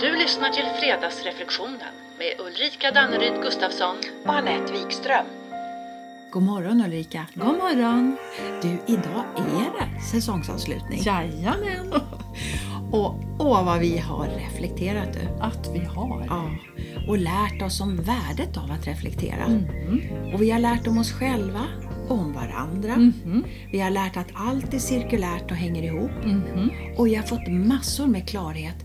Du lyssnar till Fredagsreflektionen med Ulrika Danneryd Gustafsson. och Anette Wikström. God morgon Ulrika! God morgon! Du, idag är det säsongsavslutning. Jajamän! Och åh vad vi har reflekterat du. Att vi har. Ja, och lärt oss om värdet av att reflektera. Mhm. Och vi har lärt om oss själva, om varandra. Mhm. Vi har lärt att allt är cirkulärt och hänger ihop. Mhm. Och vi har fått massor med klarhet.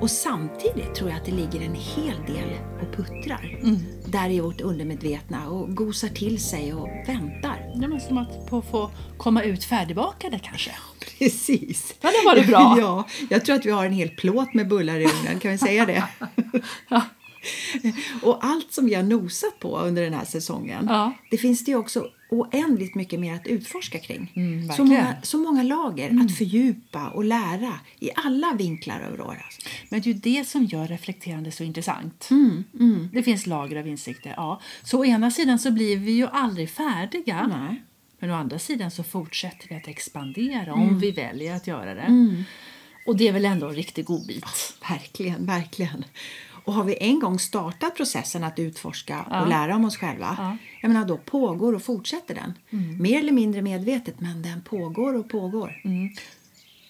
Och samtidigt tror jag att det ligger en hel del och puttrar. Mm. Där i vårt undermedvetna och gosar till sig och väntar. Det är som att på få komma ut färdigbakade kanske. Precis. Ja, det var det bra. Ja, jag tror att vi har en hel plåt med bullar i ugnen, kan vi säga det? Ja. Och allt som vi har nosat på under den här säsongen, Ja. det finns det ju också oändligt mycket mer att utforska kring. Mm, så. Mm. många, så många lager att fördjupa och lära i alla vinklar av Aurora. Men det är ju det som gör reflekterande så intressant. Mm, Det finns lager av insikter. Ja. Så å ena sidan så blir vi ju aldrig färdiga. Nej. Men å andra sidan så fortsätter vi att expandera Mm. om vi väljer att göra det. Och det är väl ändå en riktig godbit. Verkligen, verkligen. Och har vi en gång startat processen att utforska och lära om oss själva, Ja. jag menar, då pågår och fortsätter den. Mm. Mer eller mindre medvetet, men den pågår och pågår.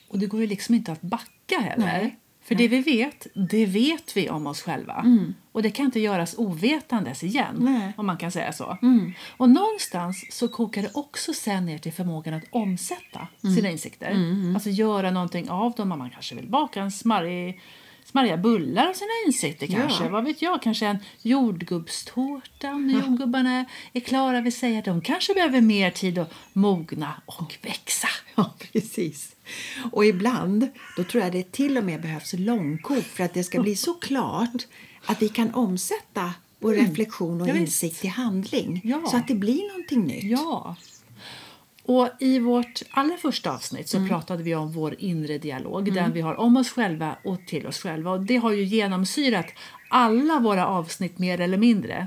Och det går ju liksom inte att backa heller. Nej. För det vi vet, det vet vi om oss själva. Och det kan inte göras ovetandes igen, Nej. om man kan säga så. Och någonstans så kokar det också sen ner till förmågan att omsätta sina insikter. Alltså göra någonting av dem. Man kanske vill baka en smarrig, smarriga bullar av sina insikter kanske. Ja. Vad vet jag, kanske en jordgubbstårta om jordgubbarna är klara. Vi säger att de kanske behöver mer tid att mogna och växa. Ja, precis. Och ibland, då tror jag det till och med behövs långkok för att det ska bli så klart att vi kan omsätta vår reflektion och Mm. Ja, insikt i handling. Ja. Så att det blir någonting nytt. Ja. Och I vårt allra första avsnitt så pratade vi om vår inre dialog, den vi har om oss själva och till oss själva. Och Det har ju genomsyrat alla våra avsnitt mer eller mindre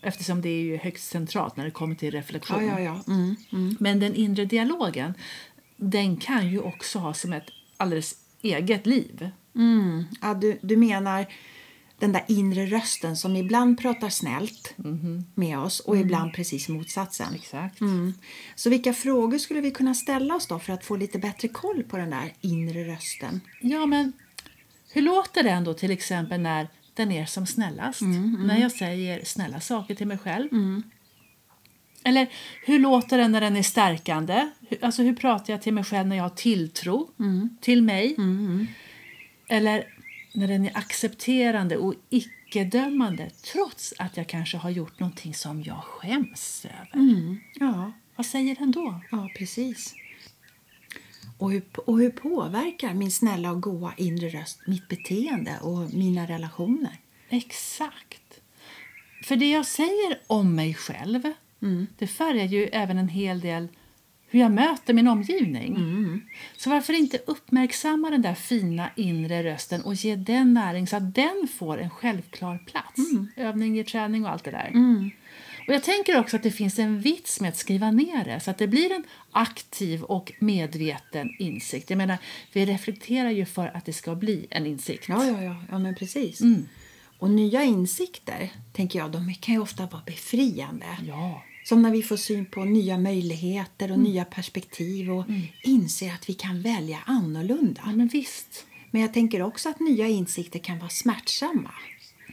eftersom det är ju högst centralt när det kommer till reflektion. Ja, ja, ja. Mm, mm. Men den inre dialogen den kan ju också ha som ett alldeles eget liv. Mm. Ja, du, du menar den där inre rösten som ibland pratar snällt med oss och ibland precis motsatsen. Exakt. Mm. Så vilka frågor skulle vi kunna ställa oss då för att få lite bättre koll på den där inre rösten? Ja, men hur låter den då till exempel när den är som snällast? När jag säger snälla saker till mig själv? Eller hur låter den när den är stärkande? Alltså hur pratar jag till mig själv när jag har tilltro till mig? Eller när den är accepterande och icke-dömande trots att jag kanske har gjort någonting som jag skäms över? Ja, Vad säger den då? ja precis. Och hur, och hur påverkar min snälla och goa inre röst mitt beteende och mina relationer? Exakt. För det jag säger om mig själv det färgar ju även en hel del hur jag möter min omgivning. Så varför inte uppmärksamma den där fina inre rösten och ge den näring så att den får en självklar plats. Övning ger träning och allt det där. Och jag tänker också att det finns en vits med att skriva ner det så att det blir en aktiv och medveten insikt. Jag menar, vi reflekterar ju för att det ska bli en insikt. Ja, ja, ja, ja men precis. Mm. Och nya insikter, tänker jag, de kan ju ofta vara befriande. Ja. Som när vi får syn på nya möjligheter och nya perspektiv och inser att vi kan välja annorlunda. ja, men visst. Men jag tänker också att nya insikter kan vara smärtsamma.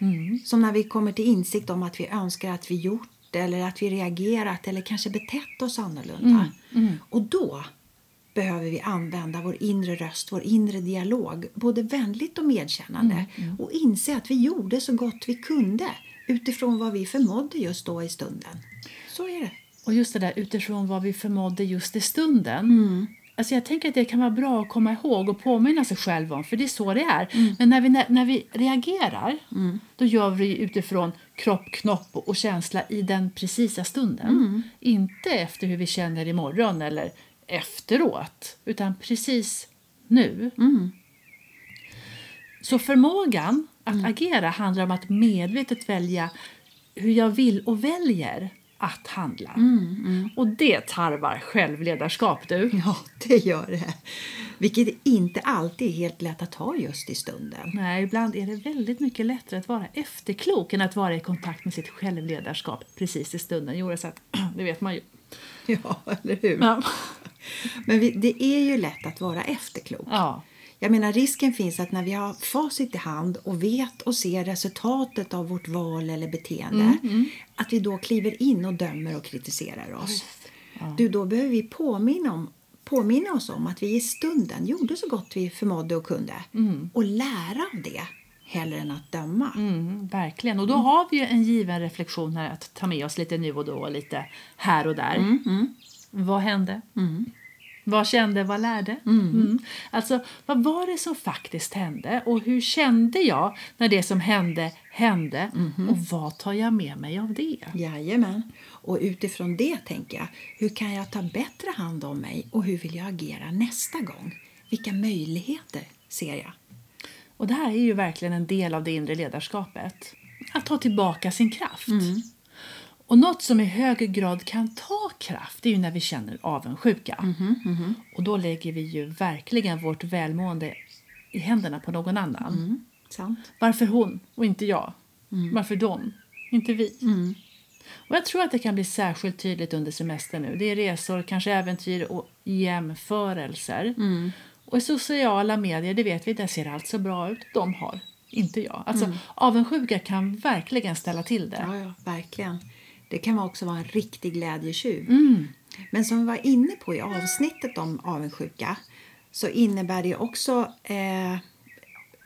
Mm. Som när vi kommer till insikt om att vi önskar att vi gjort eller att vi reagerat eller kanske betett oss annorlunda. Mm. Och då behöver vi använda vår inre röst, vår inre dialog, både vänligt och medkännande Mm, och inse att vi gjorde så gott vi kunde utifrån vad vi förmådde just då i stunden. Så är det. Och just det där utifrån vad vi förmådde just i stunden. Alltså jag tänker att det kan vara bra att komma ihåg och påminna sig själv om, för det är så det är. Men när vi, när, när vi reagerar, då gör vi utifrån kropp, knopp och känsla i den precisa stunden. Inte efter hur vi känner imorgon eller efteråt, utan precis nu. Så förmågan att agera handlar om att medvetet välja hur jag vill och väljer att handla. Och det tarvar självledarskap, du. Ja, det gör det. Vilket inte alltid är helt lätt att ta just i stunden. Nej, ibland är det väldigt mycket lättare att vara efterklok än att vara i kontakt med sitt självledarskap precis i stunden. Jo, så att, det vet man ju. Ja, eller hur? Ja. Men det är ju lätt att vara efterklok. ja. Jag menar, risken finns att när vi har facit i hand och vet och ser resultatet av vårt val eller beteende, att vi då kliver in och dömer och kritiserar oss. Du, då behöver vi påminna, om, påminna oss om att vi i stunden gjorde så gott vi förmådde och kunde och lära av det hellre än att döma. Mm, verkligen. Och då har vi ju en given reflektion här att ta med oss lite nu och då och lite här och där. Vad hände? Vad kände, vad lärde? Mm. Alltså, vad var det som faktiskt hände? Och hur kände jag när det som hände hände? Och vad tar jag med mig av det? Jajamän. Och utifrån det tänker jag, hur kan jag ta bättre hand om mig och hur vill jag agera nästa gång? Vilka möjligheter ser jag? Och det här är ju verkligen en del av det inre ledarskapet. Att ta tillbaka sin kraft. Och något som i hög grad kan ta kraft är när vi känner avundsjuka. Och då lägger vi ju verkligen vårt välmående i händerna på någon annan. Sant? Varför hon och inte jag? Varför de, inte vi? Och jag tror att det kan bli särskilt tydligt under semestern nu. Det är resor, kanske äventyr och jämförelser. Och i sociala medier, det vet vi, där ser allt så bra ut. De har, inte jag. Alltså avundsjuka kan verkligen ställa till det. Ja, ja, verkligen. Det kan också vara en riktig glädjetjuv. Mm. Men som vi var inne på i avsnittet om avundsjuka så innebär det också eh,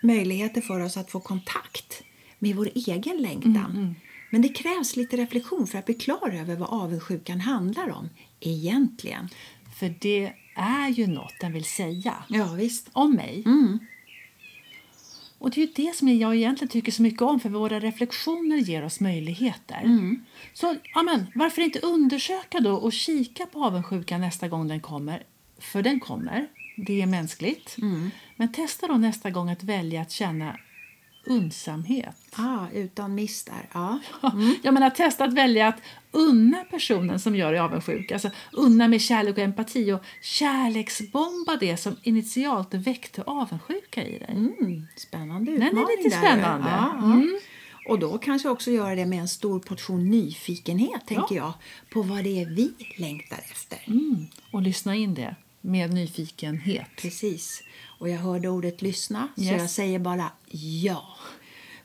möjligheter för oss att få kontakt med vår egen längtan. Mm, Men det krävs lite reflektion för att bli klar över vad avundsjukan handlar om egentligen. För det är ju något den vill säga Ja, visst. om mig. Mm. Och det är ju det som jag egentligen tycker så mycket om, för våra reflektioner ger oss möjligheter. Mm. Så amen, varför inte undersöka då och kika på avundsjukan nästa gång den kommer? För den kommer, det är mänskligt. Mm. Men testa då nästa gång att välja att känna undsamhet. Ah, utan miss där. Ja. Jag menar testa att välja att unna personen som gör dig avundsjuk. Alltså unna med kärlek och empati och kärleksbomba det som initialt väckte avundsjuka i dig. Mm, spännande Den är utmaning lite spännande. Ja, ja. Mm. Och då kanske också göra det med en stor portion nyfikenhet, tänker jag, på vad det är vi längtar efter. Mm. Och lyssna in det med nyfikenhet. Precis. Och jag hörde ordet lyssna, så Yes. jag säger bara ja.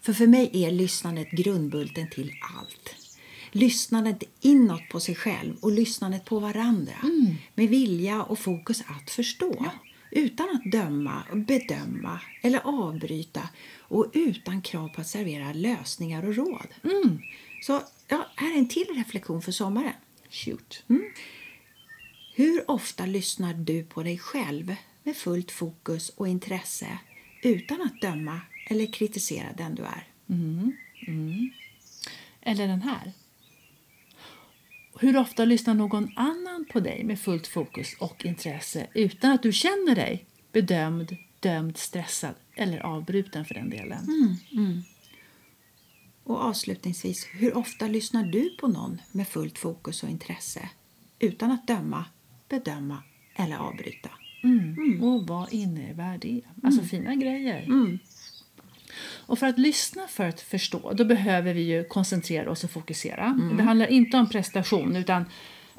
För för mig är lyssnandet grundbulten till allt. Lyssnandet inåt på sig själv och lyssnandet på varandra. Med vilja och fokus att förstå. Utan att döma, bedöma eller avbryta och utan krav på att servera lösningar och råd. Så ja, här är en till reflektion för sommaren. Shoot. Hur ofta lyssnar du på dig själv med fullt fokus och intresse utan att döma eller kritisera den du är? Eller den här. Hur ofta lyssnar någon annan på dig med fullt fokus och intresse utan att du känner dig bedömd, dömd, stressad eller avbruten för den delen? Och avslutningsvis, hur ofta lyssnar du på någon med fullt fokus och intresse utan att döma, bedöma eller avbryta? Mm. Och vad innebär det? Alltså fina grejer. Och för att lyssna för att förstå, då behöver vi ju koncentrera oss och fokusera. Det handlar inte om prestation, utan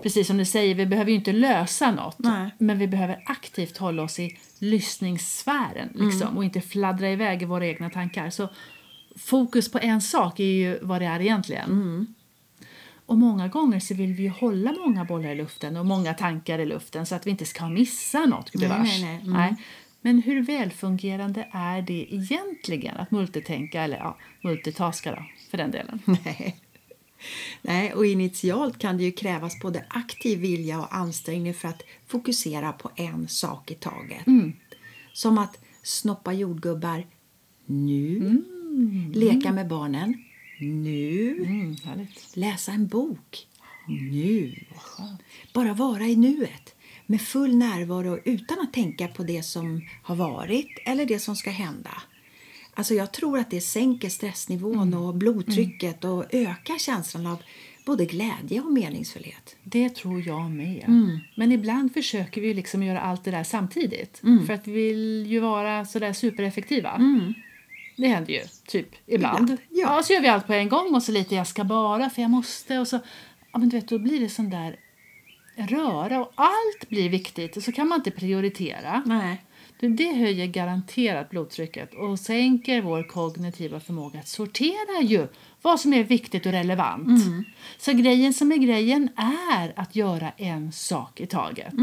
precis som du säger, vi behöver ju inte lösa något. Nej. Men vi behöver aktivt hålla oss i lyssningssfären liksom, och inte fladdra iväg i våra egna tankar. Så fokus på en sak är ju vad det är egentligen. Och många gånger så vill vi ju hålla många bollar i luften och många tankar i luften så att vi inte ska missa något, gubevars. nej, nej. Mm. Men hur välfungerande är det egentligen att multitänka, eller ja, multitaska då, för den delen? Nej. Nej, och initialt kan det ju krävas både aktiv vilja och ansträngning för att fokusera på en sak i taget. Som att snoppa jordgubbar nu, leka med barnen nu, Mm, läsa en bok nu. Bara vara i nuet med full närvaro utan att tänka på det som har varit eller det som ska hända. Alltså jag tror att det sänker stressnivån och blodtrycket och ökar känslan av både glädje och meningsfullhet. Det tror jag med. Mm. Men ibland försöker vi liksom göra allt det där samtidigt. Mm. För att vi vill ju vara sådär supereffektiva. Det händer ju, typ ibland. Ja. ja. Så gör vi allt på en gång och så lite jag ska bara för jag måste. Och så, ja men du vet, då blir det sån där röra och allt blir viktigt och så kan man inte prioritera. Nej. Det- höjer garanterat blodtrycket och sänker vår kognitiva förmåga att sortera ju vad som är viktigt och relevant. Så grejen som är grejen är att göra en sak i taget.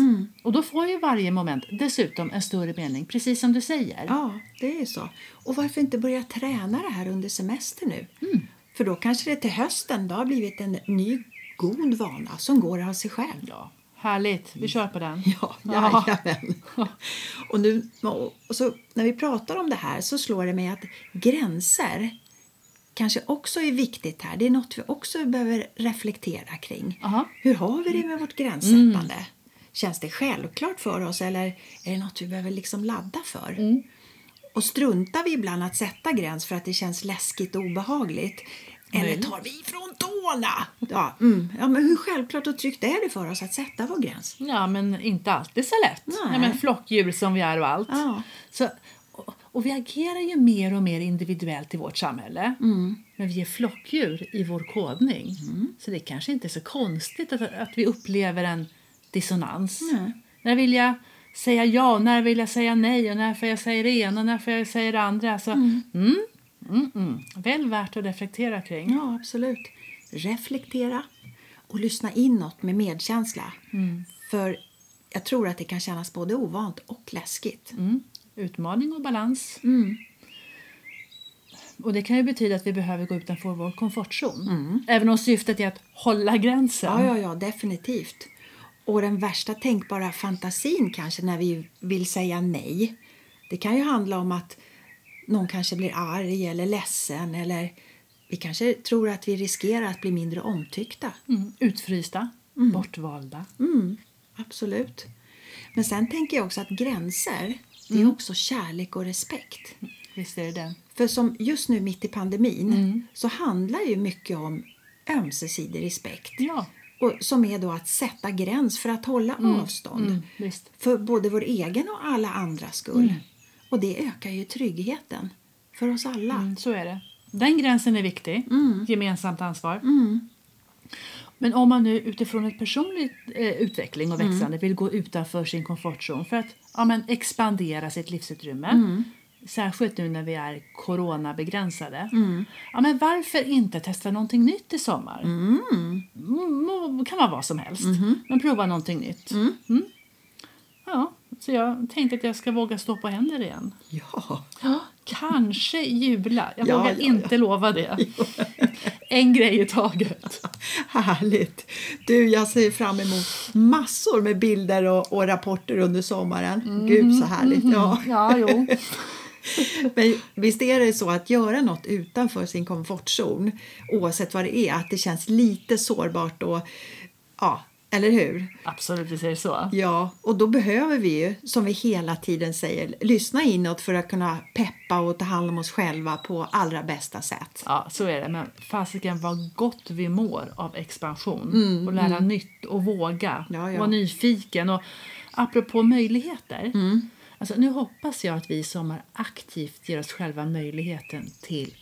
Och då får ju varje moment dessutom en större mening, precis som du säger. Ja, det är så. Och varför inte börja träna det här under semester nu? För då kanske det till hösten då har blivit en ny god vana som går av sig själv. Ja, härligt, vi kör på den. Ja, Ja. jajamän. Och, nu, och så, när vi pratar om det här så slår det mig att gränser kanske också är viktigt här. Det är något vi också behöver reflektera kring. Aha. Hur har vi det med vårt gränssättande? Känns det självklart för oss eller är det något vi behöver liksom ladda för? Och struntar vi ibland att sätta gräns för att det känns läskigt och obehagligt? Eller tar vi ifrån tårna? Ja, mm. ja, men hur självklart och tryggt är det för oss att sätta vår gräns? Ja, men inte alltid så lätt. Nej. Ja, men flockdjur som vi är och allt. Ja. Så, och, och vi agerar ju mer och mer individuellt i vårt samhälle. Mm. Men vi är flockdjur i vår kodning. Så det kanske inte är så konstigt att, att vi upplever en dissonans. Nej. När vill jag säga ja, när vill jag säga nej och när får jag säga det ena och när får jag säga det andra. Så, mm. Mm, mm, Väl värt att reflektera kring. Ja, absolut. Reflektera och lyssna inåt med medkänsla. För jag tror att det kan kännas både ovant och läskigt. Mm. Utmaning och balans. Mm. Och Det kan ju betyda att vi behöver gå utanför vår komfortzon. Även om syftet är att hålla gränsen. Ja, ja, ja, definitivt. Och den värsta tänkbara fantasin kanske när vi vill säga nej. Det kan ju handla om att någon kanske blir arg eller ledsen eller vi kanske tror att vi riskerar att bli mindre omtyckta. Mm. Utfrysta, bortvalda. Mm, absolut. Men sen tänker jag också att gränser, det är också kärlek och respekt. Visst är det det. För som just nu mitt i pandemin så handlar ju mycket om ömsesidig respekt. Ja, Och som är då att sätta gräns för att hålla avstånd. mm. För både vår egen och alla andras skull. Och det ökar ju tryggheten för oss alla. Mm, så är det. Den gränsen är viktig. Gemensamt ansvar. Men om man nu utifrån ett personligt eh, utveckling och växande vill gå utanför sin komfortzon för att ja, men expandera sitt livsutrymme särskilt nu när vi är coronabegränsade. Ja, men varför inte testa någonting nytt i sommar? Mm, må- kan vara vad som helst, men prova någonting nytt. Mm. Ja, så jag tänkte att jag ska våga stå på händer igen. Ja. Ja, kanske jula. Jag Ja, vågar ja, ja. inte lova det. en grej i taget. Härligt! Du, jag ser fram emot massor med bilder och, och rapporter under sommaren. Gud, så härligt! Ja. Ja, jo. Men visst är det så att göra något utanför sin komfortzon, oavsett vad det är, att det känns lite sårbart och ja, eller hur? Absolut, vi säger så. Ja, och då behöver vi ju, som vi hela tiden säger, lyssna inåt för att kunna peppa och ta hand om oss själva på allra bästa sätt. Ja, så är det. Men fasiken vad gott vi mår av expansion. och lära nytt och våga. Mm, Ja, ja. Vara nyfiken. Och apropå möjligheter. Mm. Alltså, nu hoppas jag att vi i sommar aktivt ger oss själva möjligheten till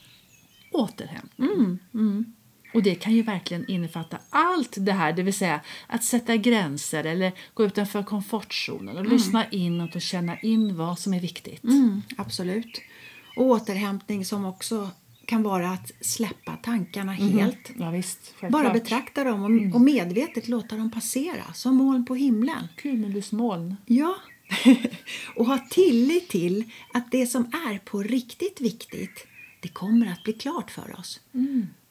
återhämtning. Mm, Och det kan ju verkligen innefatta allt det här, det vill säga att sätta gränser eller gå utanför komfortzonen och lyssna inåt och känna in vad som är viktigt. Mm, absolut. Och återhämtning som också kan vara att släppa tankarna helt. Ja, visst, Bara betrakta dem och, och medvetet låta dem passera som moln på himlen. Cumulusmoln. Ja, och ha tillit till att det som är på riktigt viktigt, det kommer att bli klart för oss.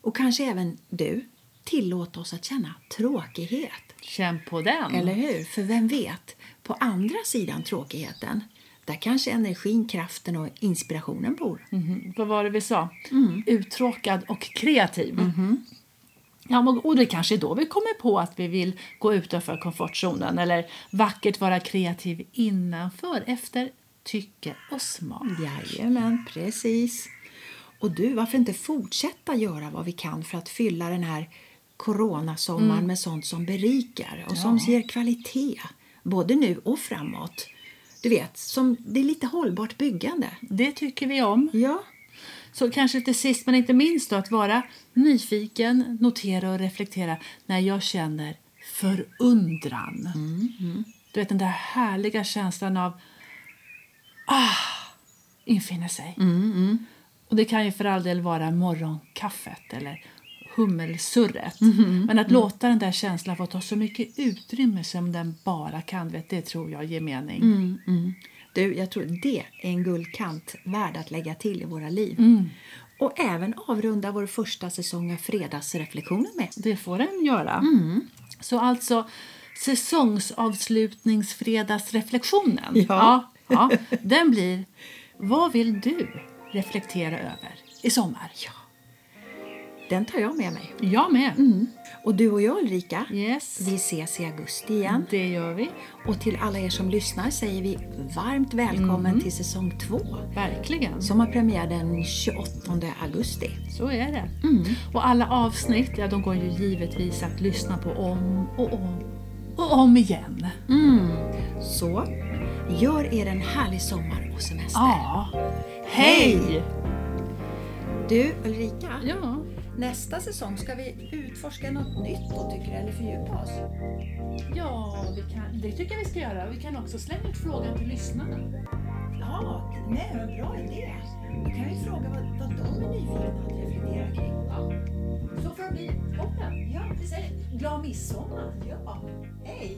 Och kanske även du, tillåt oss att känna tråkighet. Känn på den. Eller hur? För vem vet, på andra sidan tråkigheten, där kanske energin, kraften och inspirationen bor. Mhm. Vad var det vi sa? Mm. Uttråkad och kreativ. Mm-hmm. Ja, och det kanske är då vi kommer på att vi vill gå utanför komfortzonen eller vackert vara kreativ innanför efter tycke och smak. Jajamän, precis. Och du, varför inte fortsätta göra vad vi kan för att fylla den här coronasommaren med sånt som berikar och som Ja. ger kvalitet, både nu och framåt. Du vet, som det är lite hållbart byggande. Det tycker vi om. Ja, Så kanske till sist men inte minst då att vara nyfiken, notera och reflektera när jag känner förundran. Du vet den där härliga känslan av ah, infinner sig. Och det kan ju för all del vara morgonkaffet eller hummelsurret. Men att låta den där känslan få ta så mycket utrymme som den bara kan, vet, det tror jag ger mening. du, jag tror det är en guldkant värd att lägga till i våra liv. Mm. Och även avrunda vår första säsong av Fredagsreflektioner med. Det får den göra. Så alltså säsongsavslutningsfredagsreflektionen. Ja. Ja, ja, den blir Vad vill du reflektera över i sommar? Ja. Den tar jag med mig. Jag med. Och du och jag Ulrika, Yes, vi ses i augusti igen. det gör vi. Och till alla er som lyssnar säger vi varmt välkommen Mm. till säsong två Verkligen. som har premiär den 28 augusti. Så är det. Och alla avsnitt ja, de går ju givetvis att lyssna på om och om och om igen. Så gör er en härlig sommar och semester. Ja. Hej! Du Ulrika, Ja. nästa säsong ska vi utforska något nytt då tycker du, eller fördjupa oss? Ja, vi kan, det tycker jag vi ska göra. Vi kan också slänga ut frågan till lyssnarna. Ja, nej men bra idé. Då kan vi fråga vad, vad de är nyfikna att reflektera kring. Ja. Så får det bli toppen. Ja, säger glad midsommar. ja. hej!